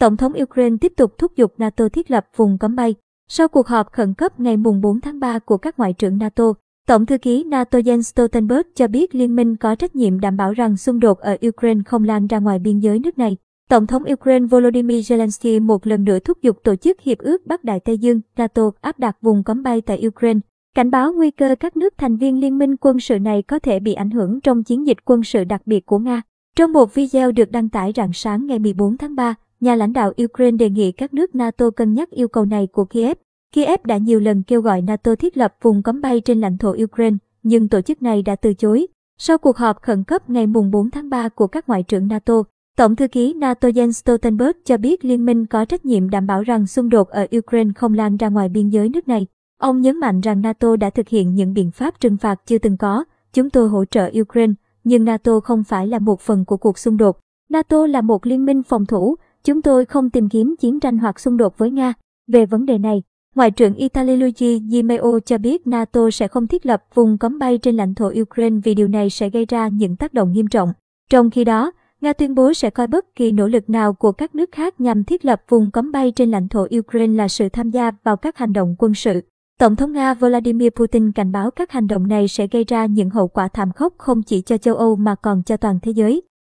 Tổng thống Ukraine tiếp tục thúc giục NATO thiết lập vùng cấm bay. Sau cuộc họp khẩn cấp ngày 4 tháng 3 của các ngoại trưởng NATO, Tổng thư ký NATO Jens Stoltenberg cho biết liên minh có trách nhiệm đảm bảo rằng xung đột ở Ukraine không lan ra ngoài biên giới nước này. Tổng thống Ukraine Volodymyr Zelensky một lần nữa thúc giục tổ chức Hiệp ước Bắc Đại Tây Dương NATO áp đặt vùng cấm bay tại Ukraine, cảnh báo nguy cơ các nước thành viên liên minh quân sự này có thể bị ảnh hưởng trong chiến dịch quân sự đặc biệt của Nga. Trong một video được đăng tải rạng sáng ngày 14 tháng 3, nhà lãnh đạo Ukraine đề nghị các nước NATO cân nhắc yêu cầu này của Kiev. Kiev đã nhiều lần kêu gọi NATO thiết lập vùng cấm bay trên lãnh thổ Ukraine, nhưng tổ chức này đã từ chối. Sau cuộc họp khẩn cấp ngày 4 tháng 3 của các ngoại trưởng NATO, Tổng thư ký NATO Jens Stoltenberg cho biết liên minh có trách nhiệm đảm bảo rằng xung đột ở Ukraine không lan ra ngoài biên giới nước này. Ông nhấn mạnh rằng NATO đã thực hiện những biện pháp trừng phạt chưa từng có. Chúng tôi hỗ trợ Ukraine, nhưng NATO không phải là một phần của cuộc xung đột. NATO là một liên minh phòng thủ, chúng tôi không tìm kiếm chiến tranh hoặc xung đột với Nga. Về vấn đề này, Ngoại trưởng Italy Luigi Di Maio cho biết NATO sẽ không thiết lập vùng cấm bay trên lãnh thổ Ukraine vì điều này sẽ gây ra những tác động nghiêm trọng. Trong khi đó, Nga tuyên bố sẽ coi bất kỳ nỗ lực nào của các nước khác nhằm thiết lập vùng cấm bay trên lãnh thổ Ukraine là sự tham gia vào các hành động quân sự. Tổng thống Nga Vladimir Putin cảnh báo các hành động này sẽ gây ra những hậu quả thảm khốc không chỉ cho châu Âu mà còn cho toàn thế giới.